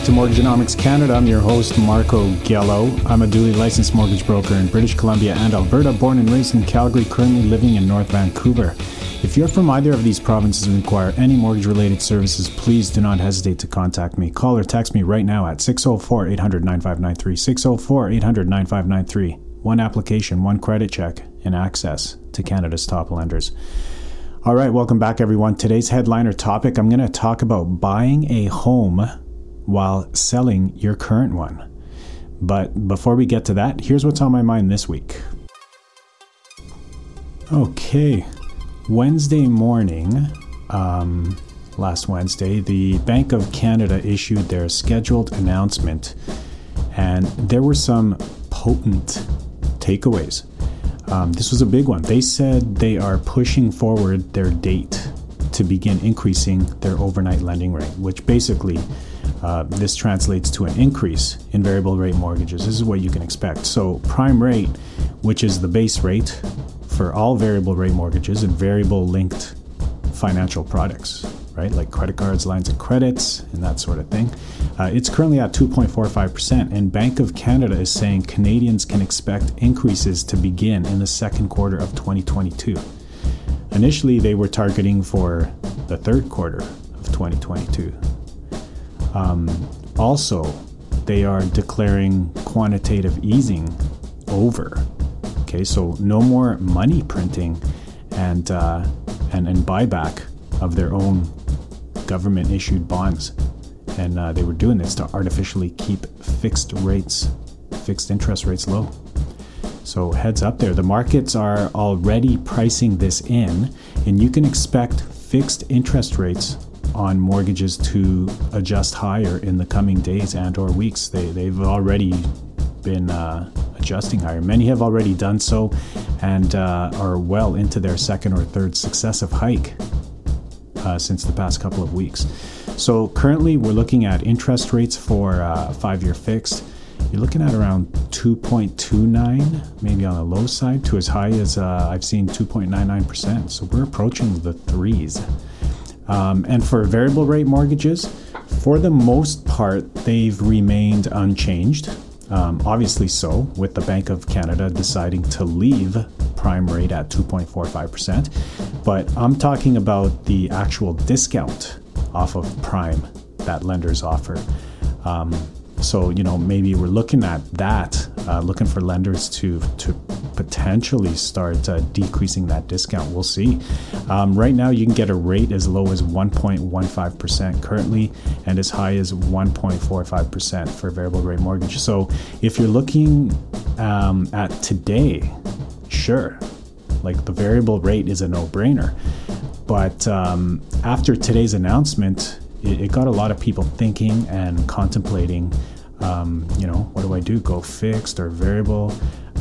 Back to Mortgageonomics Canada. I'm your host, Marco Gello. I'm a duly licensed mortgage broker in British Columbia and Alberta, born and raised in Calgary, currently living in North Vancouver. If you're from either of these provinces and require any mortgage related services, please do not hesitate to contact me. Call or text me right now at 604 800 9593. 604 800 9593. One application, one credit check, and access to Canada's top lenders. All right, welcome back, everyone. Today's headliner topic I'm going to talk about buying a home while selling your current one. But before we get to that, here's what's on my mind this week. Okay, Wednesday morning, um, last Wednesday, the Bank of Canada issued their scheduled announcement, and there were some potent takeaways. Um, this was a big one. They said they are pushing forward their date to begin increasing their overnight lending rate, which basically uh, this translates to an increase in variable rate mortgages. This is what you can expect. So, prime rate, which is the base rate for all variable rate mortgages and variable linked financial products, right? Like credit cards, lines of credits, and that sort of thing. Uh, it's currently at 2.45%, and Bank of Canada is saying Canadians can expect increases to begin in the second quarter of 2022. Initially, they were targeting for the third quarter of 2022. Um, also, they are declaring quantitative easing over. Okay, so no more money printing and uh, and, and buyback of their own government issued bonds. And uh, they were doing this to artificially keep fixed rates, fixed interest rates low. So, heads up there. The markets are already pricing this in, and you can expect fixed interest rates on mortgages to adjust higher in the coming days and or weeks. They, they've already been uh, adjusting higher. Many have already done so and uh, are well into their second or third successive hike uh, since the past couple of weeks. So currently, we're looking at interest rates for uh, five-year fixed. You're looking at around 2.29, maybe on the low side, to as high as uh, I've seen 2.99%. So we're approaching the threes. Um, and for variable rate mortgages, for the most part, they've remained unchanged. Um, obviously, so, with the Bank of Canada deciding to leave prime rate at 2.45%. But I'm talking about the actual discount off of prime that lenders offer. Um, so, you know, maybe we're looking at that, uh, looking for lenders to, to potentially start uh, decreasing that discount. We'll see. Um, right now, you can get a rate as low as 1.15% currently and as high as 1.45% for variable rate mortgage. So if you're looking um, at today, sure, like the variable rate is a no brainer. But um, after today's announcement, it, it, got a lot of people thinking and contemplating. Um, you know, what do I do? Go fixed or variable?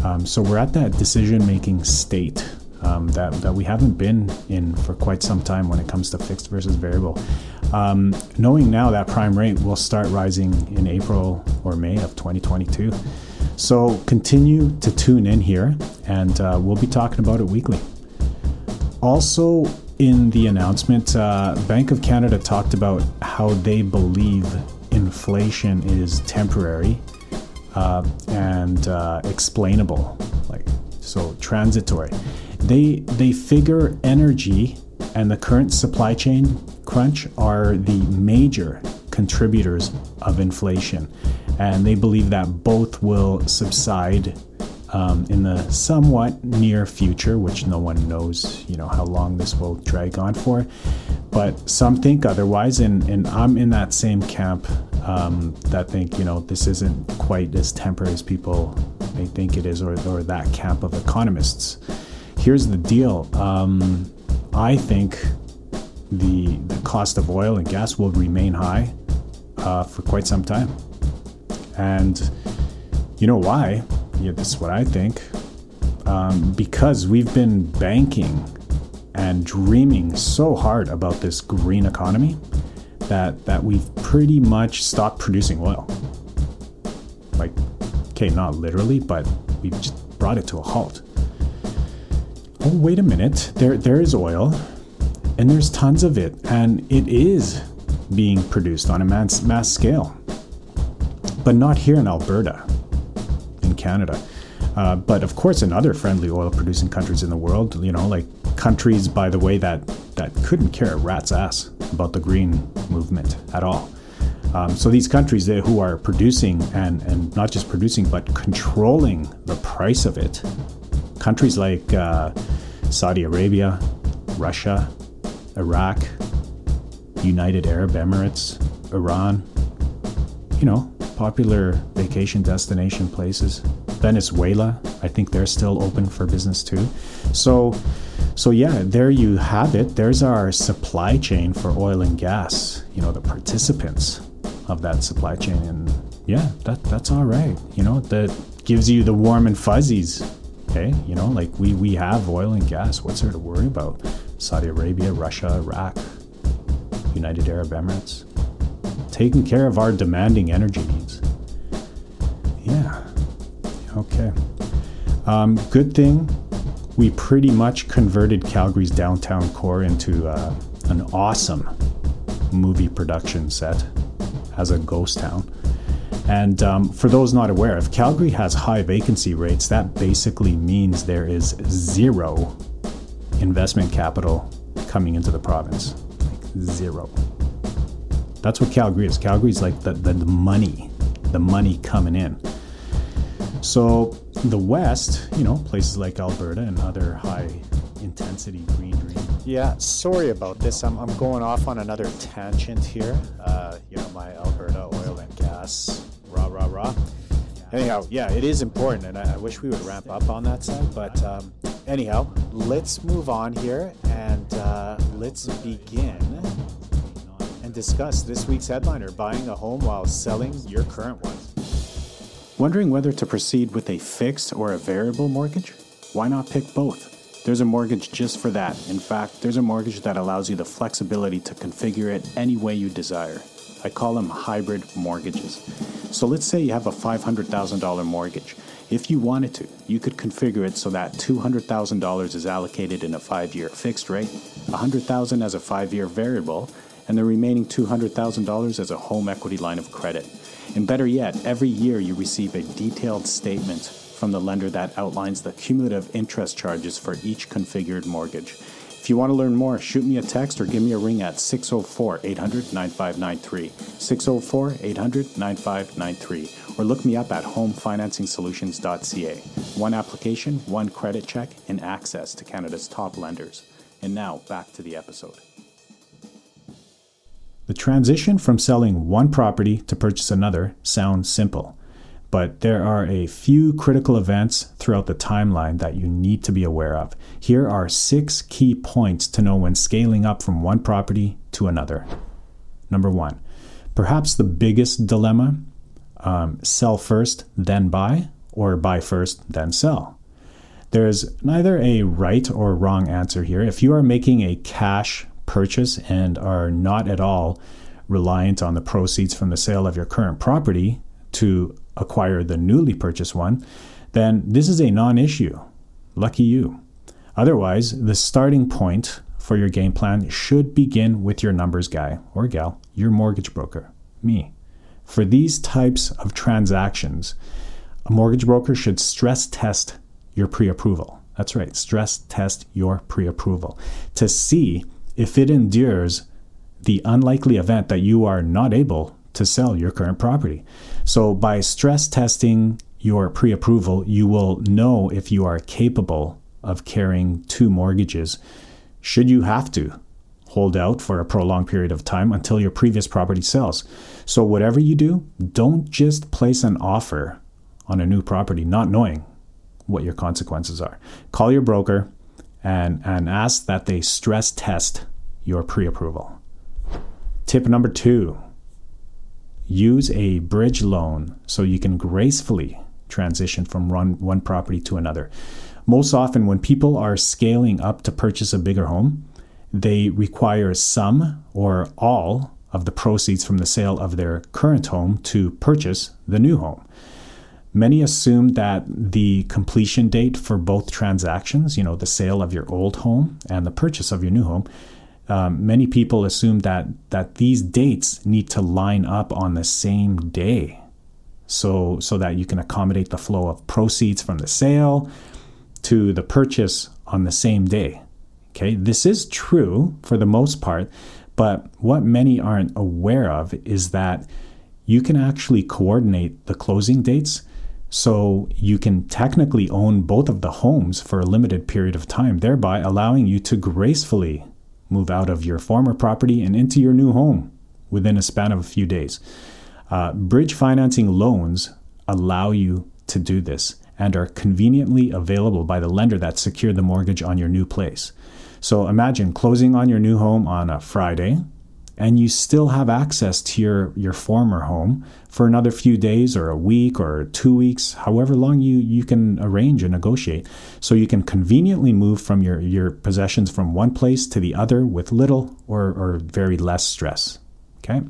Um, so we're at that decision making state um, that, that we haven't been in for quite some time when it comes to fixed versus variable. Um, knowing now that prime rate will start rising in April or May of 2022. So continue to tune in here and uh, we'll be talking about it weekly. Also, in the announcement, uh, Bank of Canada talked about how they believe inflation is temporary uh, and uh, explainable, like so transitory. They they figure energy and the current supply chain crunch are the major contributors of inflation, and they believe that both will subside um, in the somewhat near future, which no one knows, you know, how long this will drag on for. But some think otherwise, and, and I'm in that same camp um, that think, you know, this isn't quite as temporary as people may think it is, or, or that camp of economists. Here's the deal um, I think the, the cost of oil and gas will remain high uh, for quite some time. And you know why? Yeah, this is what I think. Um, because we've been banking and dreaming so hard about this green economy that that we've pretty much stopped producing oil. Like, okay, not literally, but we've just brought it to a halt. Oh, wait a minute. There there is oil, and there's tons of it, and it is being produced on a mass, mass scale, but not here in Alberta, in Canada. Uh, but of course, in other friendly oil producing countries in the world, you know, like countries, by the way, that, that couldn't care a rat's ass about the green movement at all. Um, so these countries that, who are producing and, and not just producing, but controlling the price of it, countries like uh, Saudi Arabia, Russia, Iraq, United Arab Emirates, Iran, you know, popular vacation destination places. Venezuela, I think they're still open for business too. So, so yeah, there you have it. There's our supply chain for oil and gas. You know, the participants of that supply chain, and yeah, that that's all right. You know, that gives you the warm and fuzzies. Okay, you know, like we we have oil and gas. What's there to worry about? Saudi Arabia, Russia, Iraq, United Arab Emirates, taking care of our demanding energy needs. Yeah. Okay. Um, good thing we pretty much converted Calgary's downtown core into uh, an awesome movie production set as a ghost town. And um, for those not aware, if Calgary has high vacancy rates, that basically means there is zero investment capital coming into the province. Like zero. That's what Calgary is. Calgary is like the, the, the money, the money coming in. So the West, you know, places like Alberta and other high intensity green green. Yeah, sorry about this. I'm, I'm going off on another tangent here. Uh, you know, my Alberta oil and gas, rah, rah, rah. Anyhow, yeah, it is important, and I, I wish we would ramp up on that side. But um, anyhow, let's move on here and uh, let's begin and discuss this week's headliner buying a home while selling your current one. Wondering whether to proceed with a fixed or a variable mortgage? Why not pick both? There's a mortgage just for that. In fact, there's a mortgage that allows you the flexibility to configure it any way you desire. I call them hybrid mortgages. So let's say you have a $500,000 mortgage. If you wanted to, you could configure it so that $200,000 is allocated in a 5-year fixed rate, 100,000 as a 5-year variable, and the remaining $200,000 as a home equity line of credit. And better yet, every year you receive a detailed statement from the lender that outlines the cumulative interest charges for each configured mortgage. If you want to learn more, shoot me a text or give me a ring at 604 800 9593. 604 800 9593. Or look me up at homefinancingsolutions.ca. One application, one credit check, and access to Canada's top lenders. And now, back to the episode. The transition from selling one property to purchase another sounds simple, but there are a few critical events throughout the timeline that you need to be aware of. Here are six key points to know when scaling up from one property to another. Number one, perhaps the biggest dilemma um, sell first, then buy, or buy first, then sell. There's neither a right or wrong answer here. If you are making a cash purchase and are not at all reliant on the proceeds from the sale of your current property to acquire the newly purchased one, then this is a non issue. Lucky you. Otherwise, the starting point for your game plan should begin with your numbers guy or gal, your mortgage broker, me. For these types of transactions, a mortgage broker should stress test your pre approval. That's right, stress test your pre approval to see if it endures the unlikely event that you are not able to sell your current property. So, by stress testing your pre approval, you will know if you are capable of carrying two mortgages should you have to hold out for a prolonged period of time until your previous property sells. So, whatever you do, don't just place an offer on a new property not knowing what your consequences are. Call your broker and, and ask that they stress test your pre approval. Tip number two use a bridge loan so you can gracefully transition from one, one property to another. Most often, when people are scaling up to purchase a bigger home, they require some or all of the proceeds from the sale of their current home to purchase the new home. Many assume that the completion date for both transactions, you know, the sale of your old home and the purchase of your new home, um, many people assume that that these dates need to line up on the same day, so so that you can accommodate the flow of proceeds from the sale to the purchase on the same day. Okay, this is true for the most part, but what many aren't aware of is that you can actually coordinate the closing dates so you can technically own both of the homes for a limited period of time, thereby allowing you to gracefully move out of your former property and into your new home within a span of a few days. Uh, bridge financing loans allow you to do this and are conveniently available by the lender that secured the mortgage on your new place. So imagine closing on your new home on a Friday, and you still have access to your, your former home for another few days or a week or two weeks, however long you, you can arrange and negotiate. So you can conveniently move from your, your possessions from one place to the other with little or, or very less stress. Okay?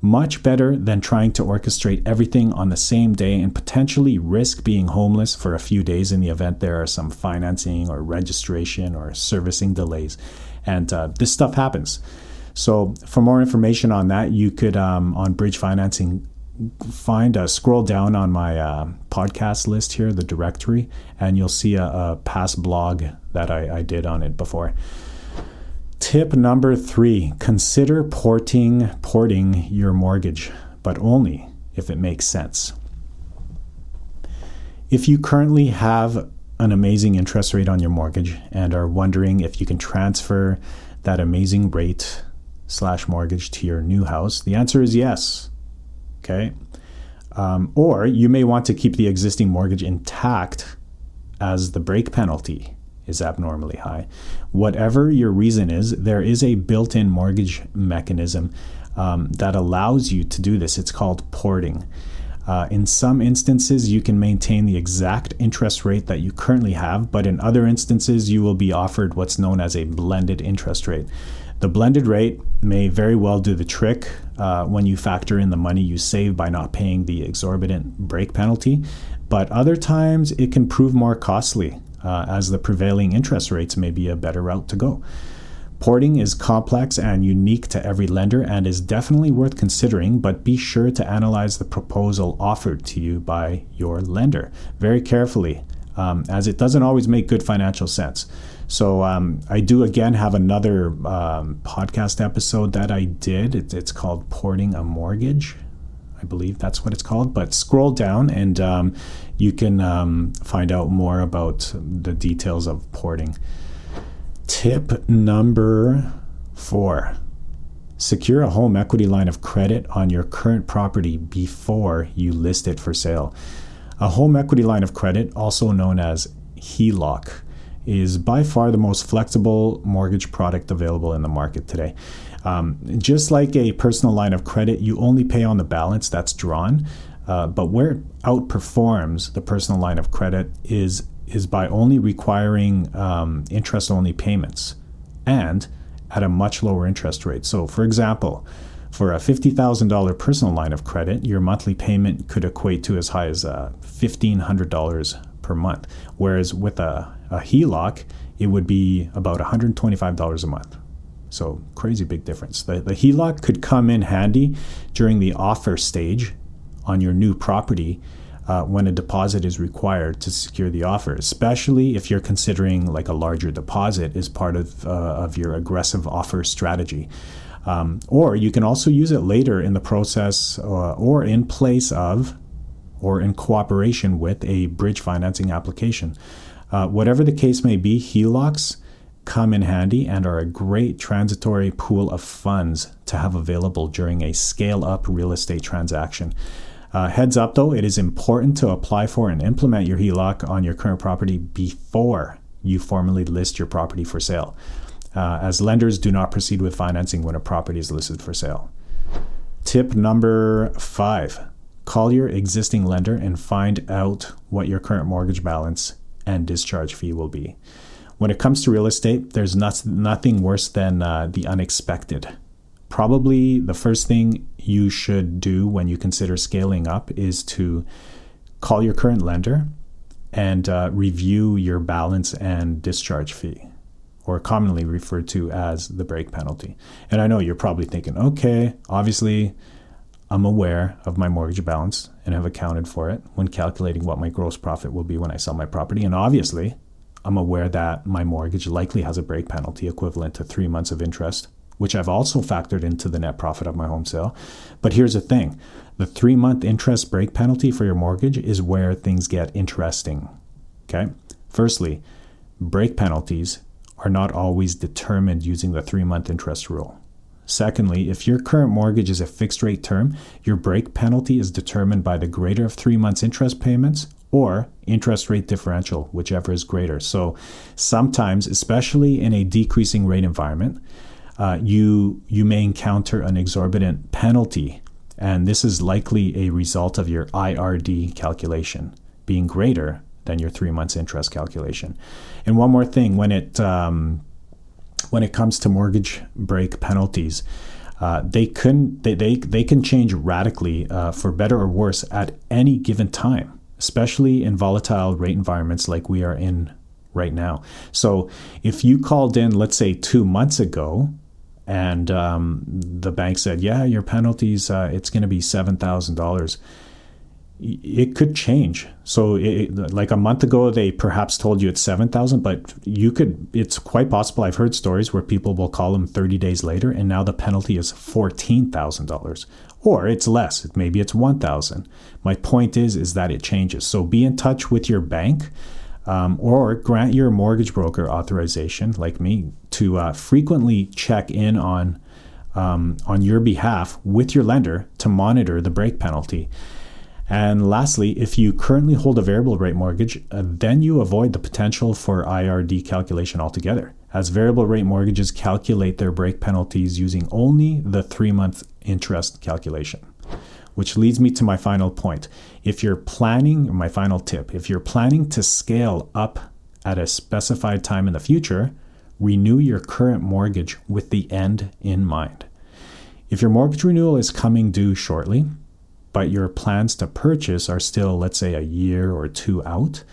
Much better than trying to orchestrate everything on the same day and potentially risk being homeless for a few days in the event there are some financing or registration or servicing delays. And uh, this stuff happens. So, for more information on that, you could um, on bridge financing find a scroll down on my uh, podcast list here, the directory, and you'll see a, a past blog that I, I, did on it before. Tip number three: consider porting porting your mortgage, but only if it makes sense. If you currently have an amazing interest rate on your mortgage and are wondering if you can transfer that amazing rate slash mortgage to your new house? The answer is yes. Okay. Um, or you may want to keep the existing mortgage intact as the break penalty is abnormally high. Whatever your reason is, there is a built in mortgage mechanism um, that allows you to do this. It's called porting. Uh, in some instances, you can maintain the exact interest rate that you currently have, but in other instances, you will be offered what's known as a blended interest rate. The blended rate may very well do the trick uh, when you factor in the money you save by not paying the exorbitant break penalty, but other times it can prove more costly uh, as the prevailing interest rates may be a better route to go. Porting is complex and unique to every lender and is definitely worth considering, but be sure to analyze the proposal offered to you by your lender very carefully, um, as it doesn't always make good financial sense. So um, I do again have another um, podcast episode that I did. It, it's called Porting a Mortgage. I believe that's what it's called. But scroll down and um, you can um, find out more about the details of porting. Tip number four secure a home equity line of credit on your current property before you list it for sale. A home equity line of credit, also known as HELOC, is by far the most flexible mortgage product available in the market today. Um, just like a personal line of credit, you only pay on the balance that's drawn. Uh, but where it outperforms the personal line of credit is is by only requiring um, interest only payments and at a much lower interest rate. So, for example, for a $50,000 personal line of credit, your monthly payment could equate to as high as uh, $1,500 per month. Whereas with a, a HELOC, it would be about $125 a month. So crazy big difference. The, the HELOC could come in handy during the offer stage on your new property uh, when a deposit is required to secure the offer, especially if you're considering like a larger deposit as part of, uh, of your aggressive offer strategy. Um, or you can also use it later in the process uh, or in place of or in cooperation with a bridge financing application. Uh, whatever the case may be, HELOCs come in handy and are a great transitory pool of funds to have available during a scale up real estate transaction. Uh, heads up though, it is important to apply for and implement your HELOC on your current property before you formally list your property for sale, uh, as lenders do not proceed with financing when a property is listed for sale. Tip number five Call your existing lender and find out what your current mortgage balance and discharge fee will be. When it comes to real estate, there's not, nothing worse than uh, the unexpected. Probably the first thing you should do when you consider scaling up is to call your current lender and uh, review your balance and discharge fee. or commonly referred to as the break penalty. And I know you're probably thinking, okay, obviously I'm aware of my mortgage balance and have accounted for it when calculating what my gross profit will be when I sell my property. And obviously, I'm aware that my mortgage likely has a break penalty equivalent to three months of interest, which I've also factored into the net profit of my home sale. But here's the thing the three month interest break penalty for your mortgage is where things get interesting. Okay? Firstly, break penalties are not always determined using the three month interest rule. Secondly, if your current mortgage is a fixed rate term, your break penalty is determined by the greater of three months interest payments or interest rate differential, whichever is greater. So sometimes, especially in a decreasing rate environment, uh, you you may encounter an exorbitant penalty, and this is likely a result of your IRD calculation being greater than your three months interest calculation. And one more thing, when it um, when it comes to mortgage break penalties, uh, they can they, they, they can change radically uh, for better or worse at any given time, especially in volatile rate environments like we are in right now. So if you called in, let's say two months ago, and um, the bank said, "Yeah, your penalties uh, it's going to be seven thousand dollars." It could change. So, it, like a month ago, they perhaps told you it's seven thousand, but you could. It's quite possible. I've heard stories where people will call them thirty days later, and now the penalty is fourteen thousand dollars, or it's less. Maybe it's one thousand. My point is, is that it changes. So, be in touch with your bank. Um, or grant your mortgage broker authorization, like me, to uh, frequently check in on um, on your behalf with your lender to monitor the break penalty. And lastly, if you currently hold a variable rate mortgage, uh, then you avoid the potential for IRD calculation altogether, as variable rate mortgages calculate their break penalties using only the three month interest calculation. Which leads me to my final point. If you're planning, my final tip, if you're planning to scale up at a specified time in the future, renew your current mortgage with the end in mind. If your mortgage renewal is coming due shortly, but your plans to purchase are still, let's say, a year or two out,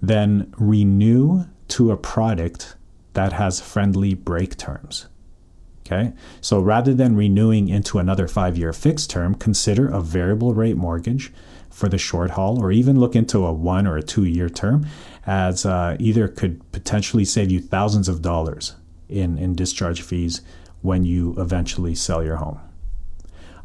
then renew to a product that has friendly break terms. Okay, so rather than renewing into another five year fixed term, consider a variable rate mortgage for the short haul, or even look into a one or a two year term, as uh, either could potentially save you thousands of dollars in, in discharge fees when you eventually sell your home.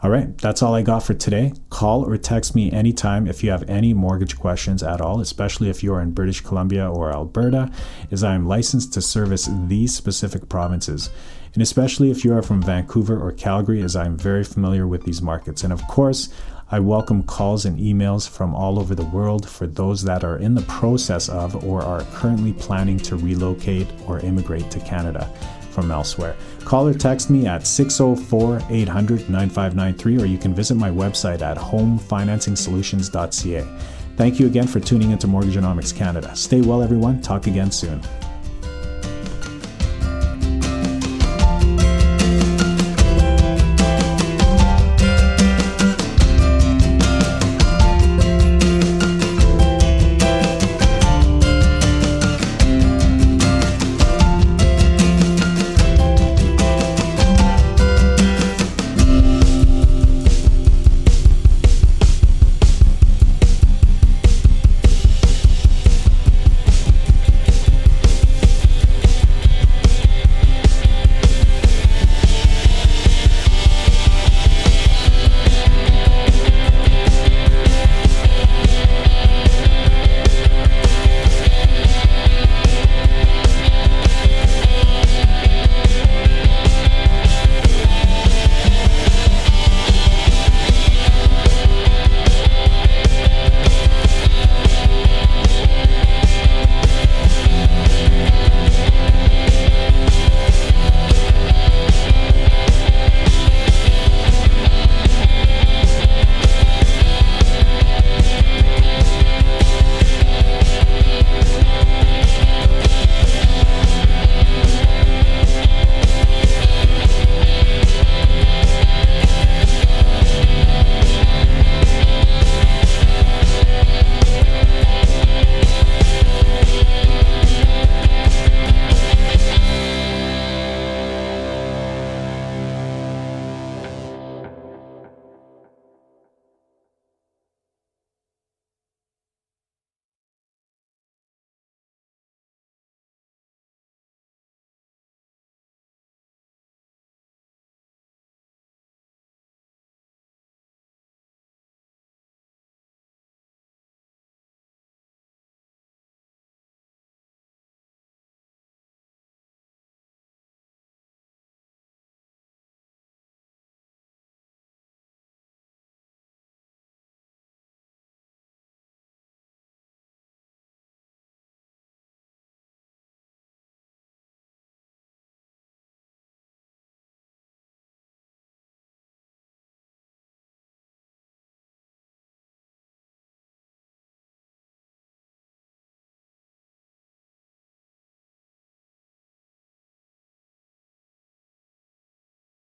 All right, that's all I got for today. Call or text me anytime if you have any mortgage questions at all, especially if you're in British Columbia or Alberta, as I am licensed to service these specific provinces. And especially if you are from Vancouver or Calgary, as I'm very familiar with these markets. And of course, I welcome calls and emails from all over the world for those that are in the process of or are currently planning to relocate or immigrate to Canada from elsewhere. Call or text me at 604 800 9593, or you can visit my website at homefinancingsolutions.ca. Thank you again for tuning into Mortgageonomics Canada. Stay well, everyone. Talk again soon.